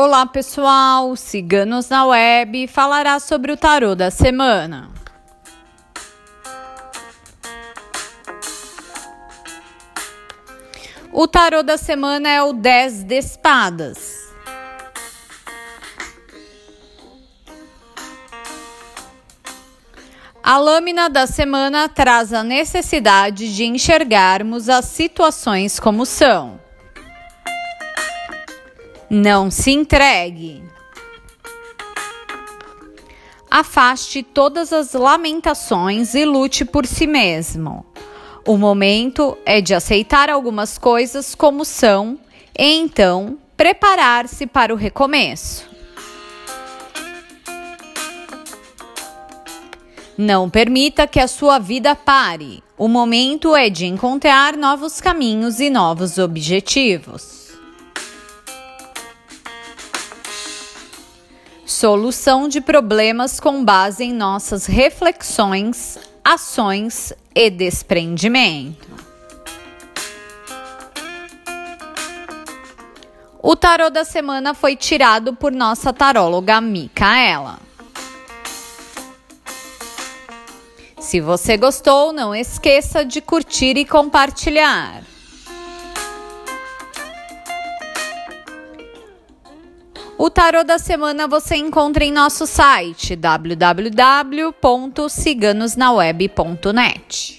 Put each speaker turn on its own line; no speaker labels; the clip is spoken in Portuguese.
Olá pessoal, Ciganos na Web falará sobre o tarô da semana. O tarô da semana é o 10 de espadas. A lâmina da semana traz a necessidade de enxergarmos as situações como são. Não se entregue. Afaste todas as lamentações e lute por si mesmo. O momento é de aceitar algumas coisas como são e então preparar-se para o recomeço. Não permita que a sua vida pare. O momento é de encontrar novos caminhos e novos objetivos. Solução de problemas com base em nossas reflexões, ações e desprendimento. O tarô da semana foi tirado por nossa taróloga Micaela. Se você gostou, não esqueça de curtir e compartilhar. O tarô da semana você encontra em nosso site www.ciganosnaweb.net.